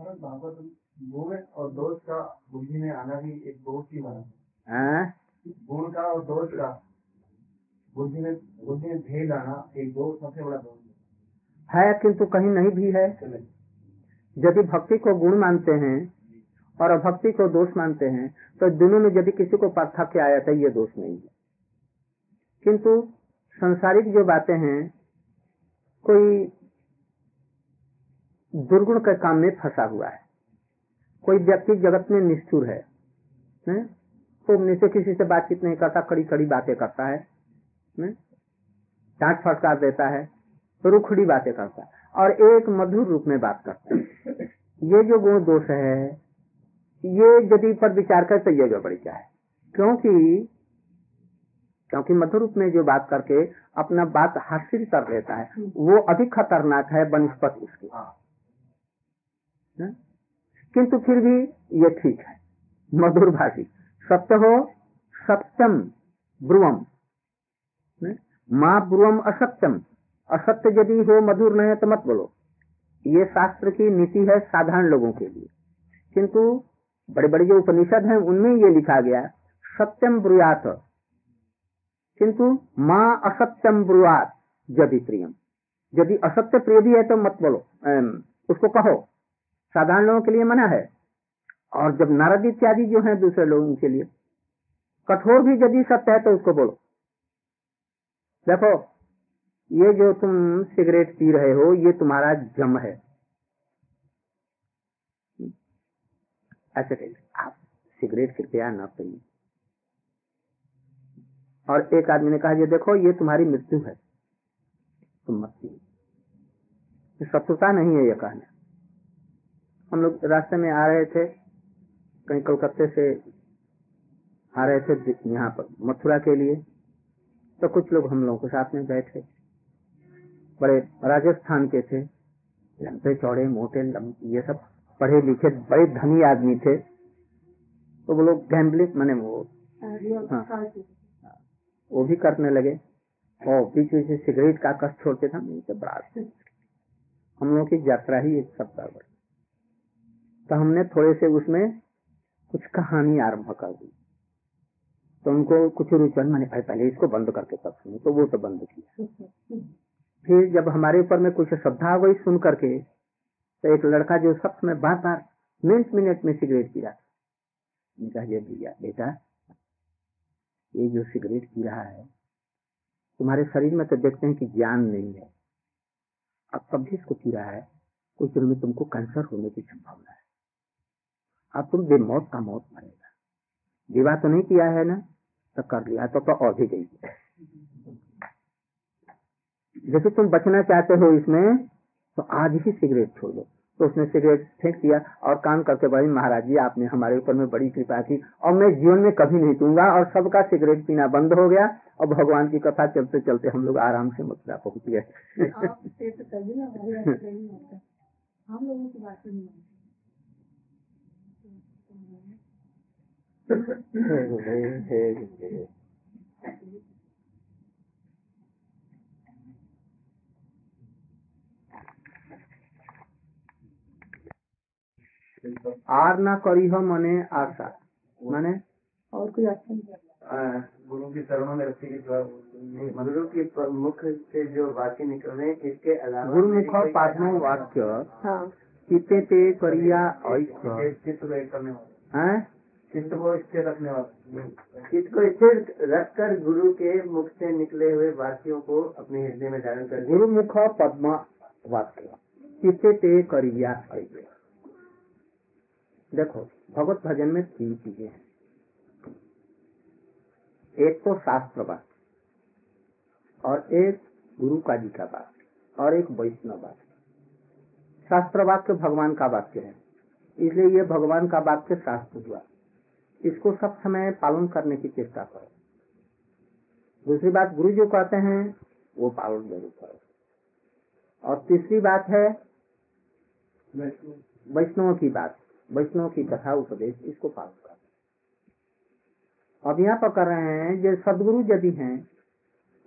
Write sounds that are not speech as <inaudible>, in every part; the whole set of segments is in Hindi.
गुण और दोष का बुद्धि में आना भी एक दोष ही। बना हैं? गुण का और दोष का बुद्धि में बुद्धि में भेद आना एक दोष सबसे बड़ा दोष है। किंतु कहीं नहीं भी है। है यदि भक्ति को गुण मानते हैं और अभक्ति को दोष मानते हैं तो दोनों में यदि किसी को पार्थक्य आया था ये दोष नहीं है। किंतु संसारिक जो बातें हैं कोई दुर्गुण के काम में फंसा हुआ है। कोई व्यक्ति जगत में निष्ठुर है, हैं? खूब नीचे किसी से बातचीत नहीं करता कड़ी कड़ी बातें करता है डांट फटकार देता है रुखड़ी बातें करता है और एक मधुर रूप में बात करता है। ये जो गुण दोष है ये यदि पर विचार कर तो ये गड़बड़ी क्या है? क्योंकि क्योंकि मधुर रूप में जो बात करके अपना बात हासिल कर लेता है वो अधिक खतरनाक है बनस्पत उसके। किंतु फिर भी ये ठीक है। मधुर भाषी सत्य हो? सत्यम ब्रुवम? माँ ब्रुवम असत्यम। असत्य यदि हो मधुर नहीं है तो मत बोलो। ये शास्त्र की नीति है साधारण लोगों के लिए। किंतु बड़े बड़े जो उपनिषद हैं, उनमें ये लिखा गया, सत्यम ब्रुआत किंतु माँ असत्यम ब्रुआत यदि प्रियम। यदि असत्य प्रिय भी है तो मत बोलो। उसको कहो। साधारण लोगों के लिए मना है। और जब नारद इत्यादि जो है दूसरे लोगों के लिए, कठोर भी यदि सत्य है तो उसको बोलो। देखो, ये जो तुम सिगरेट पी रहे हो, ये तुम्हारा जम है। ऐसे कहिए, आप सिगरेट कृपया न पिए और एक आदमी ने कहा, ये देखो, ये तुम्हारी मृत्यु है। तुम मत पिए शत्रुता नहीं है ये कहना। हम लोग रास्ते में आ रहे थे कहीं कलकत्ते से आ रहे थे यहाँ पर मथुरा के लिए। तो कुछ लोग हम लोगों के साथ में बैठे। बड़े राजस्थान के थे। लंबे चौड़े मोटे ये सब पढ़े लिखे बड़े धनी आदमी थे। तो वो लोग गैम्बलिंग मैंने वो हाँ, वो भी करने लगे। और बीच बीच सिगरेट का कष्ट छोड़ते थे। हम हम लोगों की यात्रा ही एक सप्ताह भर तो हमने थोड़े से उसमें कुछ कहानी आरंभ कर दी। तो उनको कुछ रुचन मैंने, भाई, पहले इसको बंद करके तब सुनो। तो वो तो बंद किया। फिर जब हमारे ऊपर में कुछ श्रद्धा हो गई सुन करके तो एक लड़का जो सब में बार बार मिनट मिनट में सिगरेट पी रहा था। ये भैया, बेटा, ये जो सिगरेट पी रहा है, तुम्हारे शरीर में तो देखते हैं कि ज्ञान नहीं है। अब तब भी इसको पी रहा है कुछ दिन में तुमको कैंसर होने की संभावना है। तुम बेमौत का मौत मरेगा विवाह तो नहीं किया है ना? तो कर लिया तो, तो और भी गई जैसे तुम बचना चाहते हो इसमें तो आज ही सिगरेट छोड़ दो। तो उसने सिगरेट फेंक दिया और काम करके बोले महाराज जी आपने हमारे ऊपर में बड़ी कृपा की और मैं जीवन में कभी नहीं पीऊँगा और सबका सिगरेट पीना बंद हो गया और भगवान की कथा चलते चलते हम लोग आराम से मथुरा पहुँच गए आप से तो कभी ना हमारी बात नहीं होता हम लोगों की बात नहीं मानते आर ना करी हो मने आशा। माने? और कोई आशा नहीं गुरु की चरणों में रखी गई गुरु की मुख से जो वाक्य निकल रहे हैं इसके अलावा गुरुमुख पाठनो वाक्य हाँ। ते करिया ऐक्य चित्त को स्थिर रखने वाला। चित्त को स्थिर रखकर गुरु के मुख से निकले हुए वाक्यों को अपने हृदय में धारण कर गुरुमुख पद्म वाक्य। ते ऐक्य देखो भगवत भजन में तीन चीज़ें हैं। एक तो शास्त्र बात और एक गुरु का जी का बात और एक वैष्णव बात। शास्त्र वाक्य भगवान का वाक्य है इसलिए ये भगवान का वाक्य शास्त्र हुआ। इसको सब समय पालन करने की चेष्टा करो। दूसरी बात गुरु जो कहते हैं वो पालन ज़रूर करो। और तीसरी बात है वैष्णव। की बात वैष्णव की कथा उपदेश इसको पालन कर। अब यहाँ पर कर रहे हैं जो सदगुरु यदि हैं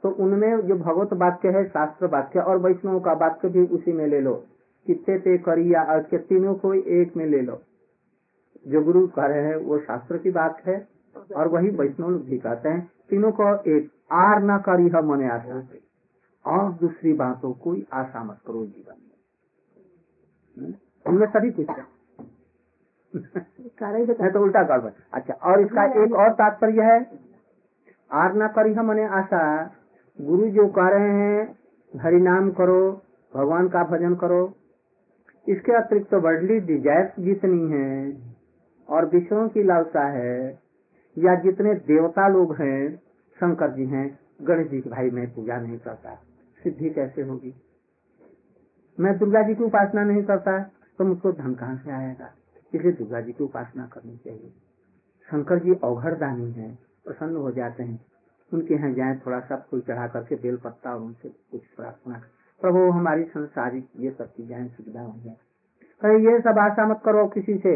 तो उनमें जो भगवत वाक्य है शास्त्र वाक्य और वैष्णव का वाक्य भी उसी में ले लो। चित्ते ते करिया और तीनों को एक में ले लो। जो गुरु कह रहे हैं वो शास्त्र की बात है और वही वैष्णव लोग भी कहते हैं तीनों को एक आर न करी है मने आशा और दूसरी बातों कोई आशा मत करो जीवन में। हम्म? हमने सभी कुछ है ही है तो उल्टा गड़बड़ अच्छा और इसका एक और तात्पर्य है। आर ना करी हम मने आशा गुरु जो कह रहे हैं हरि नाम करो भगवान का भजन करो इसके अतिरिक्त तो वर्डली डिजायर्स जितनी है और विषयों की लालसा है, या जितने देवता लोग हैं, शंकर जी हैं, गणेश जी की भाई मैं पूजा नहीं करता। सिद्धि कैसे होगी? मैं दुर्गा जी की उपासना नहीं करता तो मुझको धन कहाँ से आएगा? इसलिए दुर्गा जी की उपासना करनी चाहिए। शंकर जी अवघर दानी है, प्रसन्न हो जाते हैं। उनके यहाँ जाए थोड़ा सा फूल चढ़ा करके बेल पत्ता और उनसे कुछ प्रार्थना प्रभु, हमारी संसारिक ये सब चीज़ें सुविधा हो जाए अरे ये सब आशा मत करो किसी से।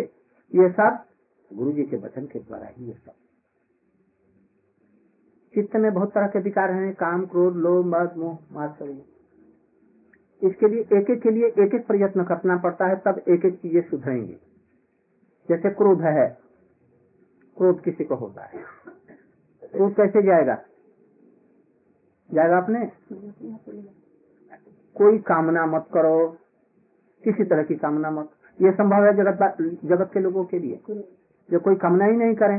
ये सब गुरु जी के वचन के द्वारा ही ये सब। चित्त में बहुत तरह के विकार हैं, काम, क्रोध, लोभ, मद, मोह मात्सर्य इसके लिए एक एक के लिए एक एक प्रयत्न करना पड़ता है, तब एक एक चीज़ें सुधरेंगी। जैसे क्रोध है, क्रोध किसी को होता है। क्रोध कैसे जाएगा? जाएगा अपने? कोई कामना मत करो, किसी तरह की कामना मत। ये संभव है जगत जगत के लोगों के लिए। जो कोई कामना ही नहीं करे।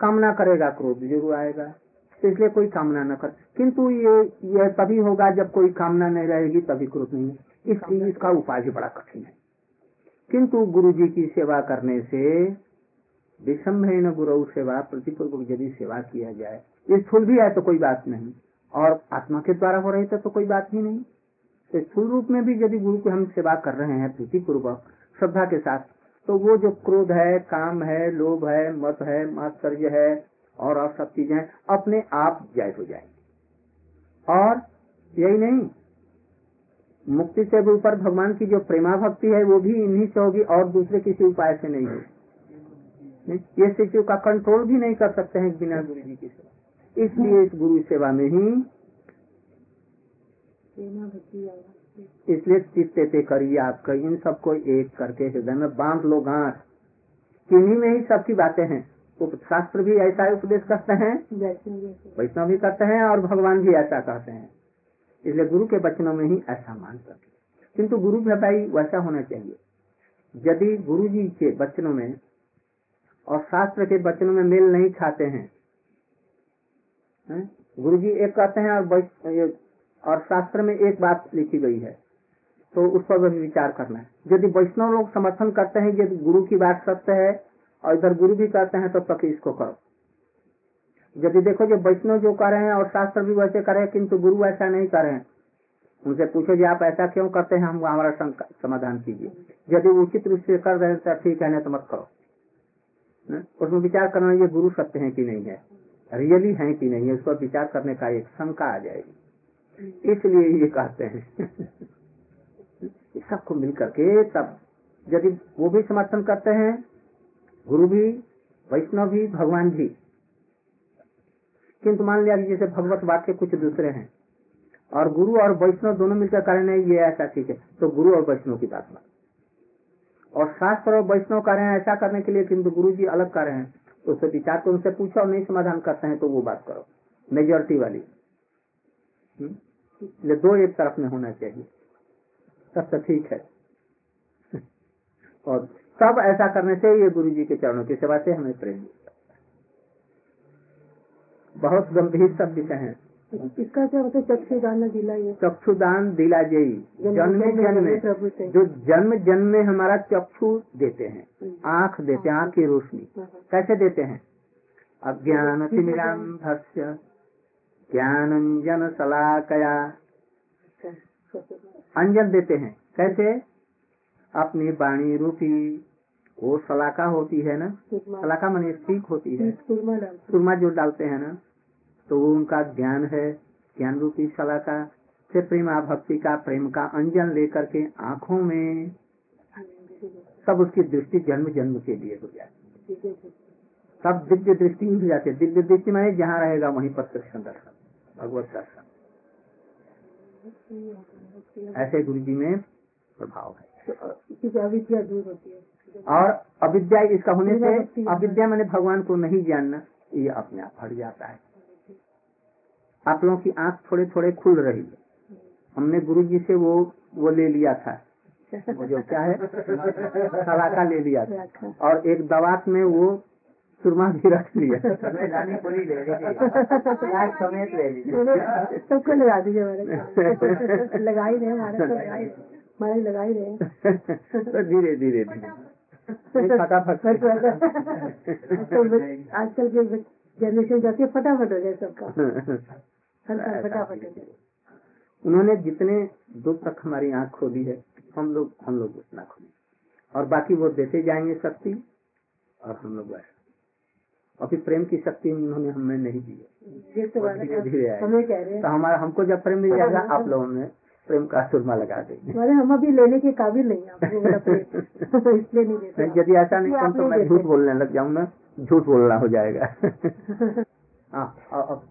कामना करेगा, क्रोध ज़रूर आएगा। तो इसलिए कोई कामना न कर। किंतु ये ये तभी होगा जब कोई कामना नहीं रहेगी, तभी क्रोध नहीं इसलिए इसका उपाय भी बड़ा कठिन है। किंतु गुरु जी की सेवा करने से विषम गुरु सेवा, प्रतिपूर्वक यदि सेवा किया जाए स्थूल भी है तो कोई बात नहीं। और आत्मा के द्वारा हो रही थे तो कोई बात ही नहीं। तो स्थूल रूप में भी यदि गुरु की हम सेवा कर रहे हैं, प्रीतिपूर्वक, श्रद्धा के साथ तो वो जो क्रोध है, काम है, लोभ है, मत है, मात्सर्य है और और सब चीज़ें अपने आप जय हो जाएँगी। और यही नहीं, मुक्ति से भी ऊपर भगवान की जो प्रेमा भक्ति है, वो भी इन्हीं से होगी और दूसरे किसी उपाय से नहीं होगी। ये शिशु का कंट्रोल भी नहीं कर सकते हैं बिना गुरु जी की सेवा। इसलिए इस गुरु सेवा में ही इसलिए चित्ते ते करिए आपका इन सबको एक करके हृदय में बाँध लो गांठ किन्हीं में ही सबकी बातें हैं। शास्त्र भी ऐसा उपदेश करते हैं। वैष्णव भी करते हैं और भगवान भी ऐसा कहते हैं। इसलिए गुरु के वचनों में ही ऐसा मान सकते किंतु गुरु भी भाई वैसा होना चाहिए। यदि गुरु जी के वचनों में और शास्त्र के वचनों में मेल नहीं खाते हैं, है? गुरु जी एक कहते हैं और और शास्त्र में एक बात लिखी गई है तो उस पर भी विचार करना है। यदि वैष्णव लोग समर्थन करते हैं यदि गुरु की बात सत्य है और इधर गुरु भी करते हैं तो तक इसको करो। यदि देखो जो वैष्णव जो कर रहे हैं और शास्त्र भी वैसे करे किंतु गुरु ऐसा नहीं कर रहे हैं, उनसे पूछो जी आप ऐसा क्यों करते हैं, हम हमारा समाधान कीजिए। यदि उचित रूप से कर रहे हैं तो ठीक है तो मत करो। उसमें विचार करना, ये गुरु सत्य है कि नहीं है? रियली है कि नहीं है? उस पर विचार करने का एक शंका आ जाएगी। इसलिए ये कहते हैं। सबको मिल करके तब यदि वो भी समर्थन करते हैं, गुरु भी, वैष्णव भी, भगवान भी। किंतु मान लिया जैसे भगवत वाक्य कुछ दूसरे हैं, और गुरु और वैष्णव दोनों मिलकर करें नहीं ये ऐसा ठीक है। तो गुरु और वैष्णव की बात मान और शास्त्र और वैष्णव कर रहे हैं ऐसा करने के लिए, किंतु गुरु जी अलग कर रहे हैं तो उससे विचार को उनसे पूछो और नहीं समाधान करते हैं तो वो बात करो। मेजोरिटी वाली। ये दो एक तरफ़ में होना चाहिए। तब तो ठीक है। और सब ऐसा करने से ये गुरु जी के चरणों की सेवा से हमें प्रेम बहुत गंभीर सब विषय हैं। इसका क्या होता है? चक्षुदान दिला ये चक्षुदान दिला जयी जन्म जन्म जो जन्म जन्म में हमारा चक्षु देते हैं। आँख देते हैं आँख की रोशनी। कैसे देते हैं? अज्ञान तिमिरांधस्य ज्ञानंजन सलाकया। अंजन देते हैं। कैसे? अपनी वाणी रूपी। वो सलाका होती है ना? सलाका मनी ठीक होती है। सुरमा जो डालते हैं ना तो वो उनका ज्ञान है। ज्ञान रूपी सलाका। से प्रेमा भक्ति का प्रेम का अंजन लेकर के आँखों में सब उसकी दृष्टि जन्म जन्म के लिए हो जाती तब दिव्य दृष्टि हो जाती है। दिव्य दृष्टि में जहाँ रहेगा वहीं पर कृष्ण दर्शन भगवत दर्शन। ऐसे गुरु जी में प्रभाव है। तो अविद्या दूर होती है और अविद्या इसका होने से अविद्या मैंने भगवान को नहीं जानना ये अपने आप हट जाता है। आप लोगों की आँख थोड़े थोड़े खुल रही है। हमने गुरु जी से वो वो ले लिया था। वो जो क्या है? <laughs> सलाका ले लिया था। और एक दवात में वो सुरमा भी रख लिया <laughs> सबको <laughs> <laughs> लगा दीजिए हमारे। लगा ही रहे हमारे। लगा ही रहे हमारे लगा ही रहे धीरे धीरे फटाफट। आजकल आजकल के जनरेशन जाती है फटाफट हो जाए सबका। फटाफट हो जाए। उन्होंने जितने दुख तक हमारी आँख खोली है हम लोग हम लोग उतना खोली। और बाकी वो देते जाएँगे शक्ति और हम लोग वैसे अभी प्रेम की शक्ति उन्होंने हमें नहीं दी है। तो धीरे धीरे तो हमारा हमको जब प्रेम मिल जाएगा आप लोगों ने प्रेम का सुरमा लगा देंगे। हम अभी लेने के काबिल नहीं हैं प्रेम। <laughs> इसलिए नहीं देते यदि ऐसा नहीं ये तो, तो मैं झूठ बोलने लग जाऊँगा। झूठ बोलना हो जाएगा। <laughs> हाँ अब अब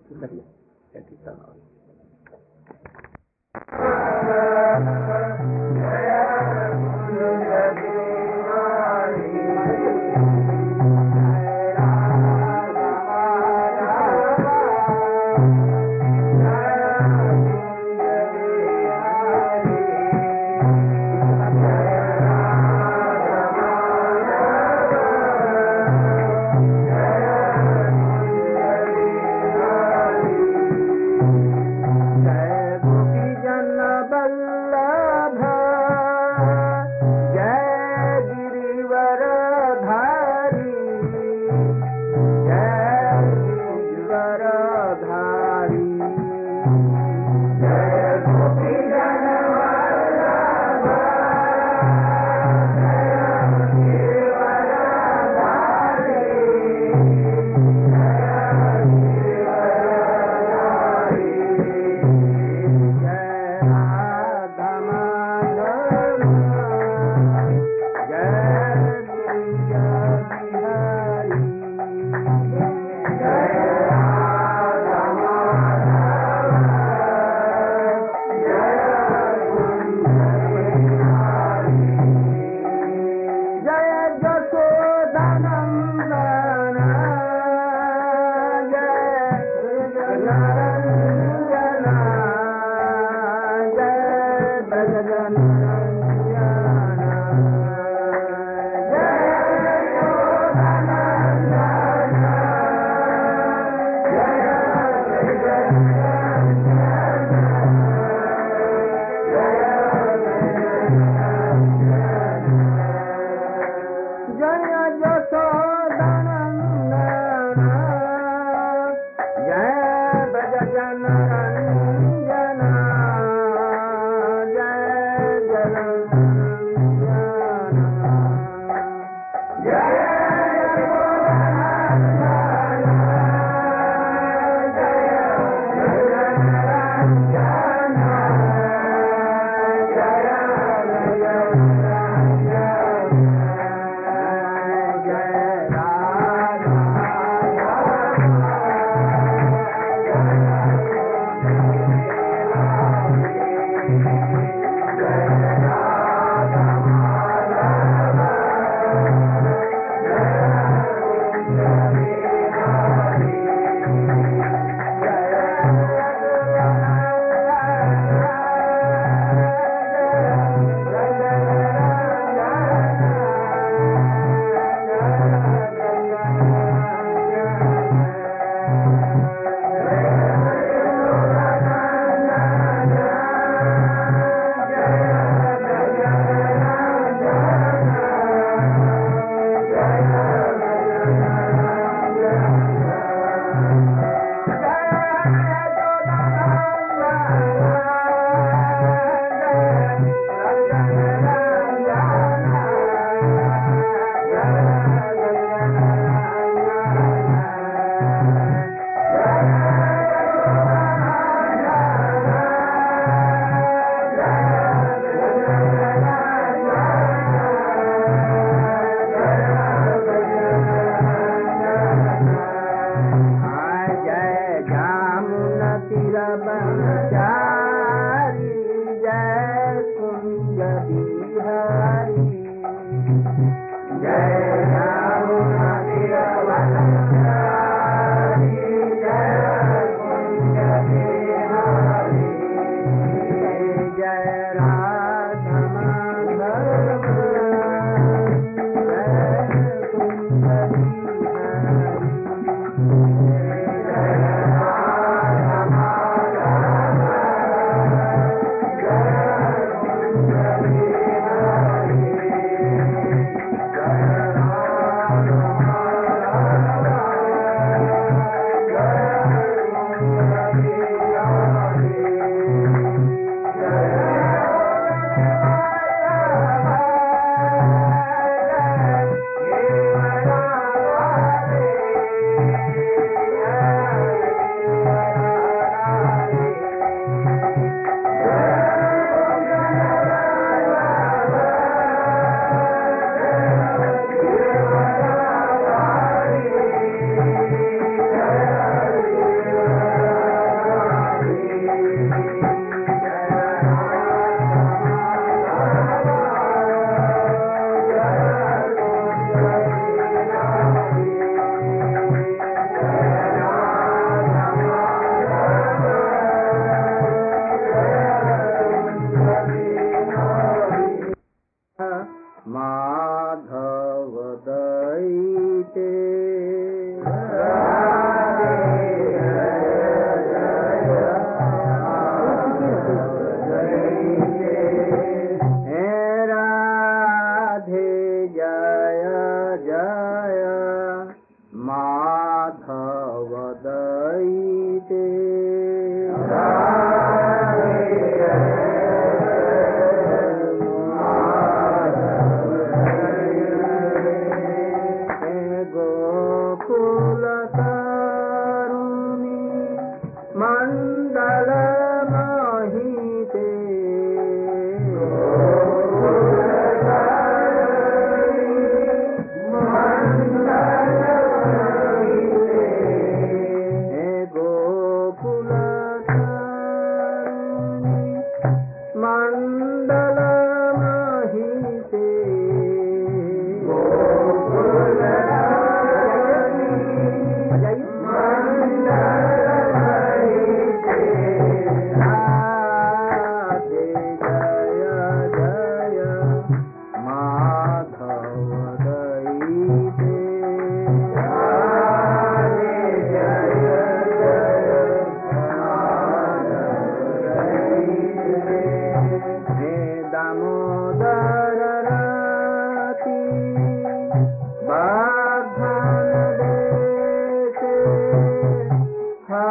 man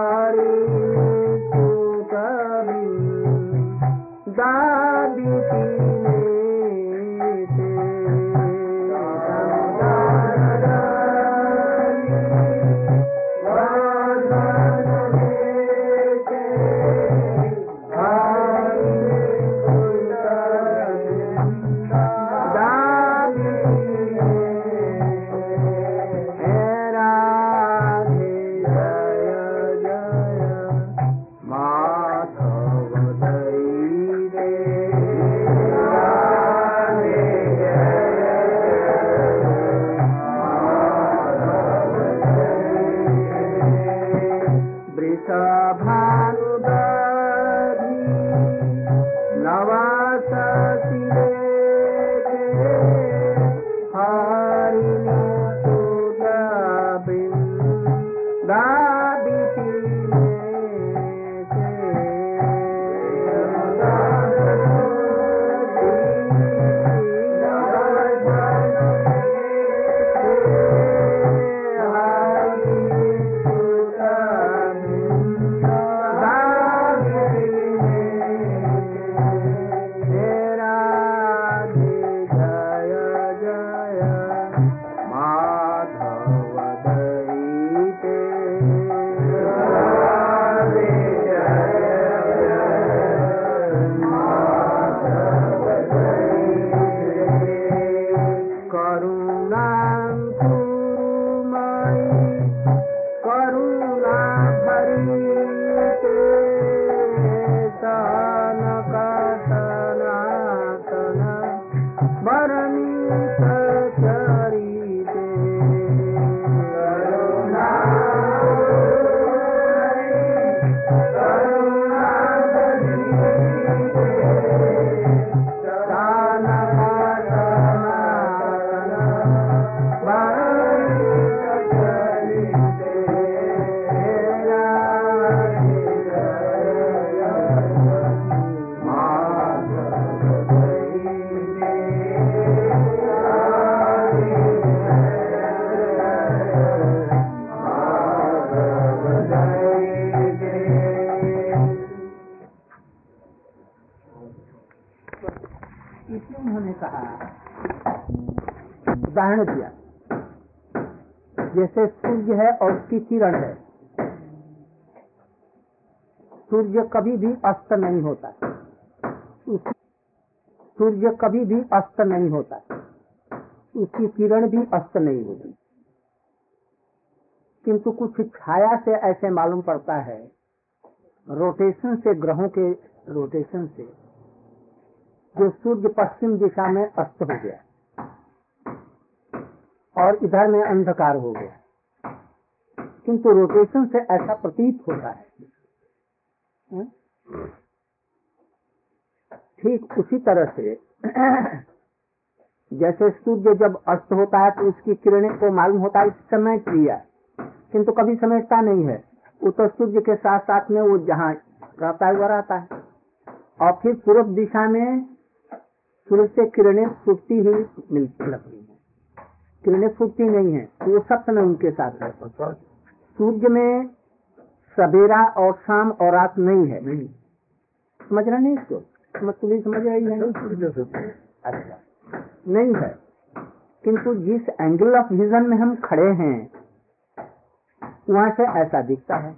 हरि किरण है। सूर्य कभी भी अस्त नहीं होता। सूर्य कभी भी अस्त नहीं होता। उसकी किरण भी अस्त नहीं होती। किंतु कुछ छाया से ऐसे मालूम पड़ता है, रोटेशन से ग्रहों के रोटेशन से, जो सूर्य पश्चिम दिशा में अस्त हो गया और इधर में अंधकार हो गया। किंतु रोटेशन से ऐसा प्रतीत होता है। ठीक उसी तरह से, <clears throat> जैसे सूर्य जब अस्त होता है तो उसकी किरणें को मालूम होता है समय क्रिया। किंतु कभी समझता नहीं है। वो तो सूर्य के साथ साथ में वो जहाँ रहता है, वह रहता है। और फिर पूर्व दिशा में सूर्य से किरणें फूटती हुई मिलती लगती हैं। किरणें फूटती नहीं है तो वो सब समय उनके साथ रहता है। सूर्य में सवेरा और शाम और रात नहीं है। समझ रहे नहीं इसको? तुम्हें समझ रही है अच्छा नहीं है। किंतु जिस एंगल ऑफ़ विजन में हम खड़े हैं वहाँ से ऐसा दिखता है।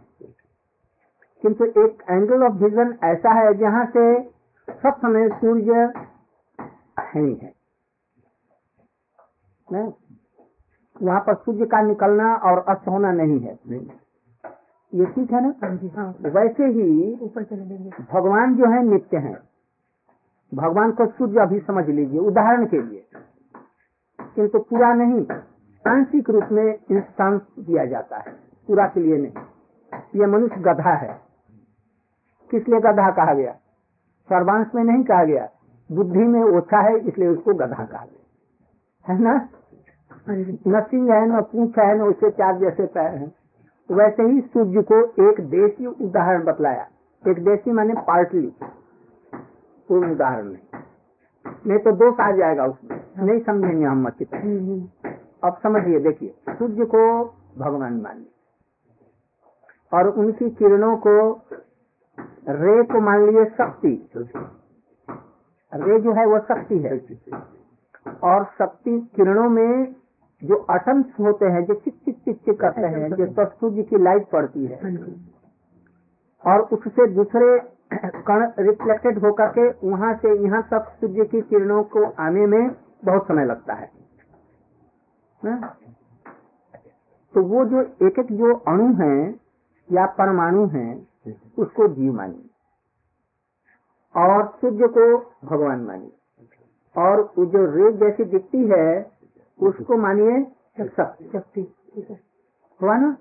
किंतु एक एंगल ऑफ़ विजन ऐसा है जहाँ से सब समय सूर्य है ही है? वहाँ पर सूर्य का निकलना और अस्त होना नहीं है। ये ठीक है ना? हाँ हाँ। वैसे ही ऊपर चले जाएँगे भगवान जो है नित्य हैं। भगवान को सूर्य अभी समझ लीजिए उदाहरण के लिए। किंतु पूरा नहीं आंशिक रूप में इंस्टांस दिया जाता है। पूरा के लिए नहीं। ये मनुष्य गधा है। किस लिए गधा कहा गया? सर्वांश में नहीं कहा गया। बुद्धि में ओछा है इसलिए उसको गधा कहा गया। है ना? हाँ जी न सिंह है न पूछ है न उसके चार जैसे पैर हैं। वैसे ही सूर्य को एक देशी उदाहरण बतलाया। एक देशी माने पार्टली पूर्ण उदाहरण नहीं नहीं तो दोष आ जाएगा उसमें। नहीं समझेंगे हम अच्छी तरह हम्म, हम्म। अब समझिए देखिए सूर्य को भगवान मानिए और उनकी किरणों को रे को मान लिए शक्ति। रे जो है वो शक्ति है। और शक्ति किरणों में जो अटम्स होते हैं जो चिक चिक चिक चिक करते हैं जो सूर्य की लाइट पड़ती है। और उससे दूसरे कण रिफ्लेक्टेड होकर के वहाँ से यहाँ तक सूर्य की किरणों को आने में बहुत समय लगता है। हाँ? तो वो जो एक एक जो अणु है या परमाणु है उसको जीव मानिए। और सूर्य को भगवान मानिए। और वो जो रेत जैसी दिखती है उसको मानिए शक्ति। हुआ ना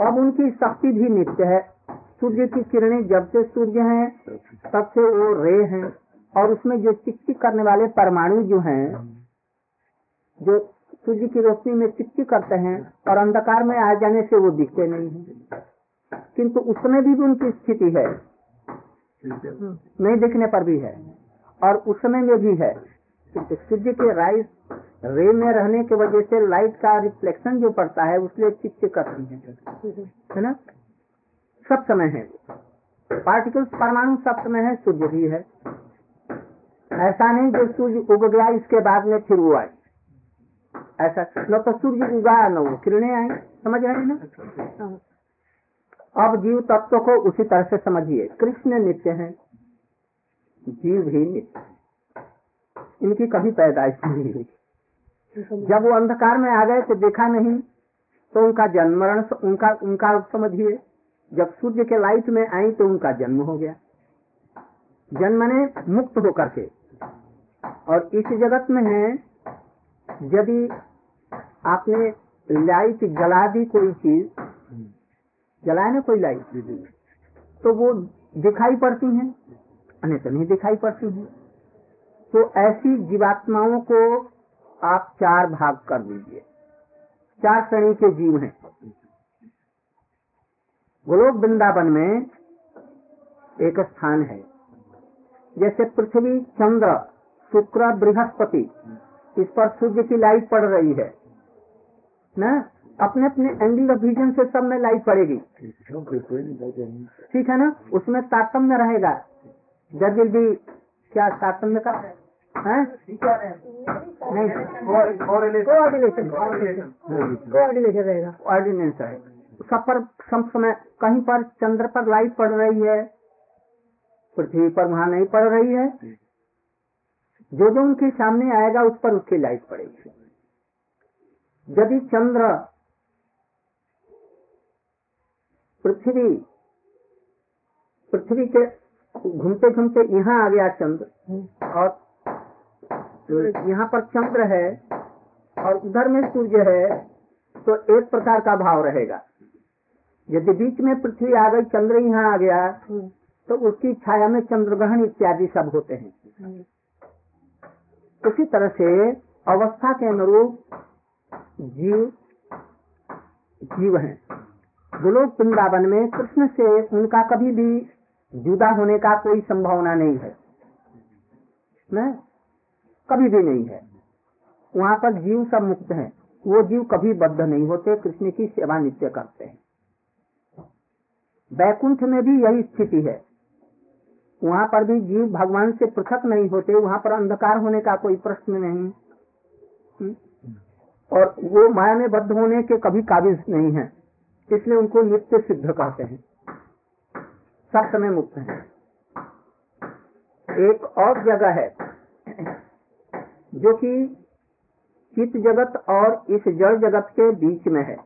अब उनकी शक्ति भी नित्य है। सूर्य की किरणें जब से सूर्य हैं तब से वो रे हैं और उसमें जो चिकचिक करने वाले परमाणु जो हैं जो सूर्य की रोशनी में चिकचिक करते हैं और अंधकार में आ जाने से वो दिखते नहीं है। किंतु उसमें भी उनकी स्थिति है। नहीं दिखने पर भी है और उस समय में भी है। सूर्य के राइस रे में रहने की वजह से लाइट का रिफ्लेक्शन जो पड़ता है उसलिए चिकचिक करती है है ना? सब समय है। पार्टिकल्स परमाणु सब समय है सूर्य भी है। ऐसा नहीं जो सूर्य उग गया इसके बाद में फिर वो आए। ऐसा न तो सूर्य उगा न वो किरणें आई। समझ रहे हैं ना? हाँ। अब जीव तत्व को उसी तरह से समझिए। कृष्ण नित्य है जीव भी नित्य इनकी कभी पैदाइश नहीं हुई। जब वो अंधकार में आ गए तो देखा नहीं तो उनका जन्म उनका उनका समझिए जब सूर्य के लाइट में आई तो उनका जन्म हो गया। जन्म ने मुक्त होकर के। और इस जगत में है, यदि आपने लाइट जला दी कोई चीज़, जलाए ना कोई लाइट तो वो दिखाई पड़ती है अन्य तो नहीं दिखाई पड़ती है। तो ऐसी जीवात्माओं को आप चार भाग कर दीजिए। चार श्रेणी के जीव हैं। गोलोक वृंदावन में एक स्थान है। जैसे पृथ्वी, चंद्र, शुक्र, बृहस्पति, इस पर सूर्य की लाइट पड़ रही है। ना? अपने अपने एंगल ऑफ़ विजन से सब में लाइट पड़ेगी। ठीक है ना? उसमें तारतम्य रहेगा। दर विल बी क्या तारतम्य का है? नहीं कोऑर्डिनेशन कोऑर्डिनेशन रहेगा। ऑर्डिनेंस है। सब पर सब समय कहीं पर चंद्र पर लाइट पड़ रही है पृथ्वी पर वहाँ नहीं पड़ रही है जो जो उनके सामने आएगा उस पर उसकी लाइट पड़ेगी। यदि चंद्र पृथ्वी पृथ्वी के घूमते घूमते यहाँ आ गया चंद्र और यहाँ पर चंद्र है और उधर में सूर्य है तो एक प्रकार का भाव रहेगा। यदि बीच में पृथ्वी आ गई, चंद्र यहाँ आ गया तो उसकी छाया में चंद्रग्रहण इत्यादि सब होते हैं। उसी तरह से अवस्था के अनुरूप जीव जीव हैं। गोलोक वृंदावन में कृष्ण से उनका कभी भी जुदा होने का कोई संभावना नहीं है। न? कभी भी नहीं है। वहाँ पर जीव सब मुक्त हैं। वो जीव कभी बद्ध नहीं होते, कृष्ण की सेवा नित्य करते हैं। बैकुंठ में भी यही स्थिति है। वहाँ पर भी जीव भगवान से पृथक नहीं होते, वहाँ पर अंधकार होने का कोई प्रश्न नहीं। हम्म? और वो माया में बद्ध होने के कभी काबिज नहीं है, इसलिए उनको नित्य सिद्ध कहते हैं। सब समय मुक्त है। एक और जगह है। जो कि चित जगत और इस जड़ जगत के बीच में है,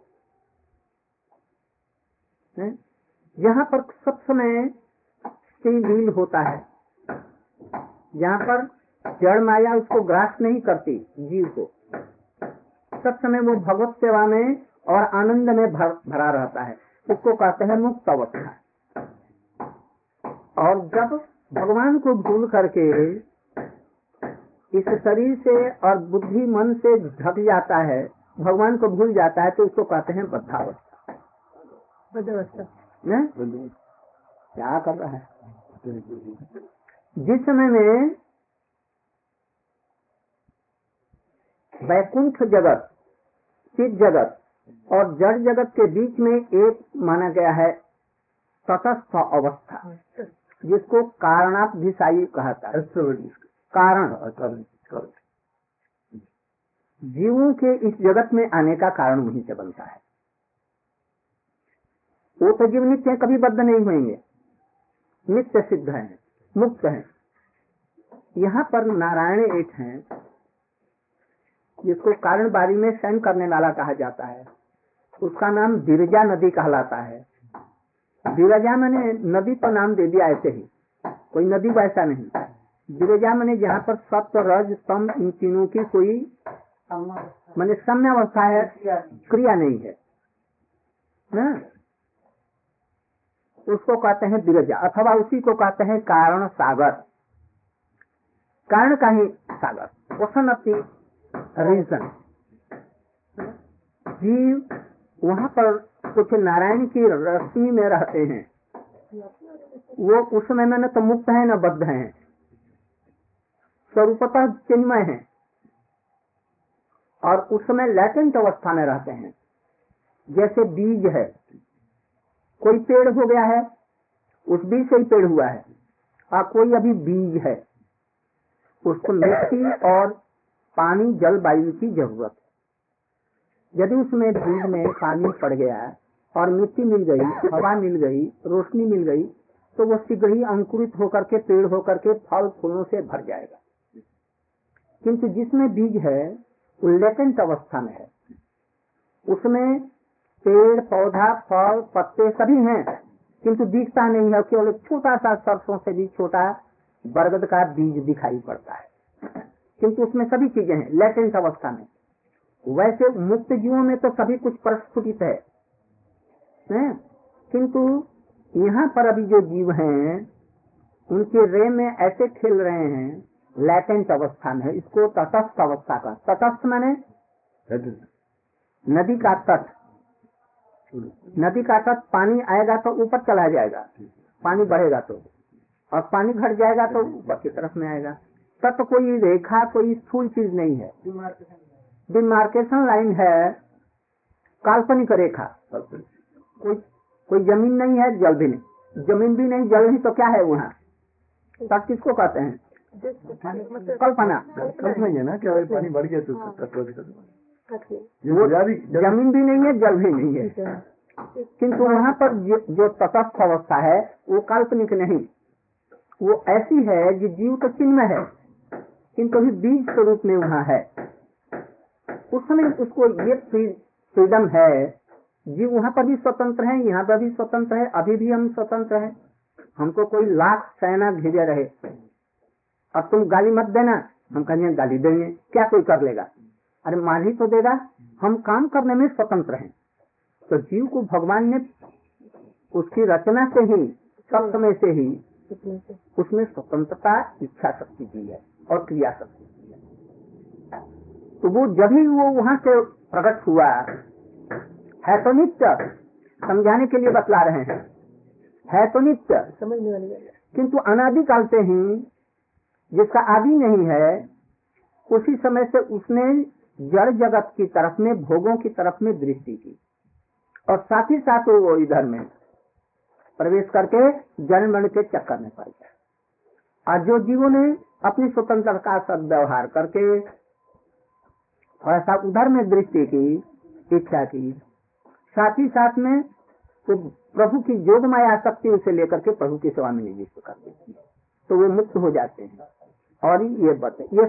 यहाँ पर सब समय लील होता है। जहाँ पर जड़ माया उसको ग्रास नहीं करती जीव को। सब समय वो भगवत सेवा में और आनंद में भर, भरा रहता है। उसको कहते हैं मुक्त अवस्था। और जब भगवान को भूल करके इस शरीर से और बुद्धि मन से ढक जाता है भगवान को भूल जाता है तो उसको कहते हैं बद्धावस्था। बद्धावस्था। क्या कर रहा है? जिस समय में वैकुंठ जगत चित जगत और जड़ जगत के बीच में एक माना गया है तटस्थ अवस्था जिसको कारणाभिसाई कहता है। कारण जीवों के इस जगत में आने का कारण वहीं से बनता है। वो तो जीव नित्य कभी बद्ध नहीं होंगे नित्य सिद्ध है, मुक्त है। यहाँ पर नारायण एक हैं, जिसको कारण बारी में सैन करने वाला कहा जाता है। उसका नाम बिरजा नदी कहलाता है। बिरजा मैंने नदी पर नाम दे दिया ऐसे ही। कोई नदी वैसा नहीं। बिरजा मैंने जहाँ पर सत्य, रज तम इन तीनों की कोई मैंने सम्य अवस्था है, क्रिया नहीं है। ना? उसको कहते हैं बिरजा अथवा उसी को कहते हैं कारण सागर। कारण का ही सागर। ओसन अपनी रीजन जीव वहाँ पर कुछ नारायण की रश्मि में रहते हैं। वो उस समय में न तो मुक्त है, न बद्ध है। स्वरूपतः चिन्मय है और उस समय लैटेंट अवस्था में रहते हैं। जैसे बीज है, कोई पेड़ हो गया है, उस बीज से ही पेड़ हुआ है। और कोई अभी बीज है, उसको मिट्टी और पानी, जल, वायु की ज़रूरत है। यदि उसमें बीज में पानी पड़ गया और मिट्टी मिल गई, हवा मिल गई, रोशनी मिल गई तो वो शीघ्र ही अंकुरित होकर के, पेड़ होकर के फल फूलों से भर जाएगा। किंतु जिसमें बीज है, वो लेटेंट अवस्था में है। उसमें पेड़, पौधा, फल, पत्ते सभी हैं, किंतु दिखता नहीं है, केवल छोटा सा सरसों से भी छोटा बरगद का बीज दिखाई पड़ता है। किंतु उसमें सभी चीज़ें हैं, लेटेंट अवस्था में। वैसे मुक्त जीवों में तो सभी कुछ प्रस्फुटित है, हैं? किंतु यहाँ पर अभी जो जीव हैं, उनके रे में ऐसे खेल रहे हैं लेटेंट अवस्था में इसको तटस्थ अवस्था का तटस्थ मैंने नदी। का तट। नदी का तट पानी आएगा तो ऊपर चला जाएगा। पानी बढ़ेगा तो। और पानी घट जाएगा तो ऊपर की तरफ़ में आएगा। तट कोई रेखा कोई स्थूल चीज़ नहीं है। डिमार्केशन लाइन है। काल्पनिक रेखा। कोई कोई ज़मीन नहीं है जल भी नहीं। ज़मीन भी नहीं जल नहीं तो क्या है वहाँ? तट किसको कहते हैं? कल्पना कल्पना ही है ना क्या पानी बढ़ गया तो ज़मीन भी नहीं है जल भी नहीं है किंतु वहाँ पर जो, तटस्थ अवस्था है वो काल्पनिक नहीं वो ऐसी है जो जीव तो चिन्ह है किंतु अभी बीज स्वरूप में वहाँ है उस समय उसको ये फ्रीडम है जीव वहाँ पर भी स्वतंत्र है यहाँ पर भी स्वतंत्र है अभी भी हम स्वतंत्र हैं हमको कोई लाख सेना घेरे रहे अब तुम गाली मत देना। हम कहेंगे गाली देंगे। क्या कोई कर लेगा? अरे मान ही तो देगा। हम काम करने में स्वतंत्र हैं। तो जीव को भगवान ने उसकी रचना से ही सप्तमय से ही उसमें स्वतंत्रता इच्छा शक्ति दी है और क्रिया शक्ति दी है। तो वो जब ही वो वहाँ से प्रकट हुआ है तो नित्य समझाने के लिए बतला रहे हैं। है तो नित्य। समझने वाली। किंतु अनादिकाल से ही जिसका आदि नहीं है, उसी समय से उसने जड़ जगत की तरफ़ में, भोगों की तरफ़ में दृष्टि की। और साथ ही साथ वो इधर में प्रवेश करके जन्म मरण के चक्कर में पड़ गया। और जो जीवों ने अपनी स्वतंत्रता सदव्यवहार करके थोड़ा सा उधर में दृष्टि की, इच्छा की, साथ ही साथ में तो प्रभु की जोग माया शक्ति उसे लेकर के प्रभु की सेवा में नियुक्त कर देती है। तो वो मुक्त हो जाते हैं। और ये बातें ये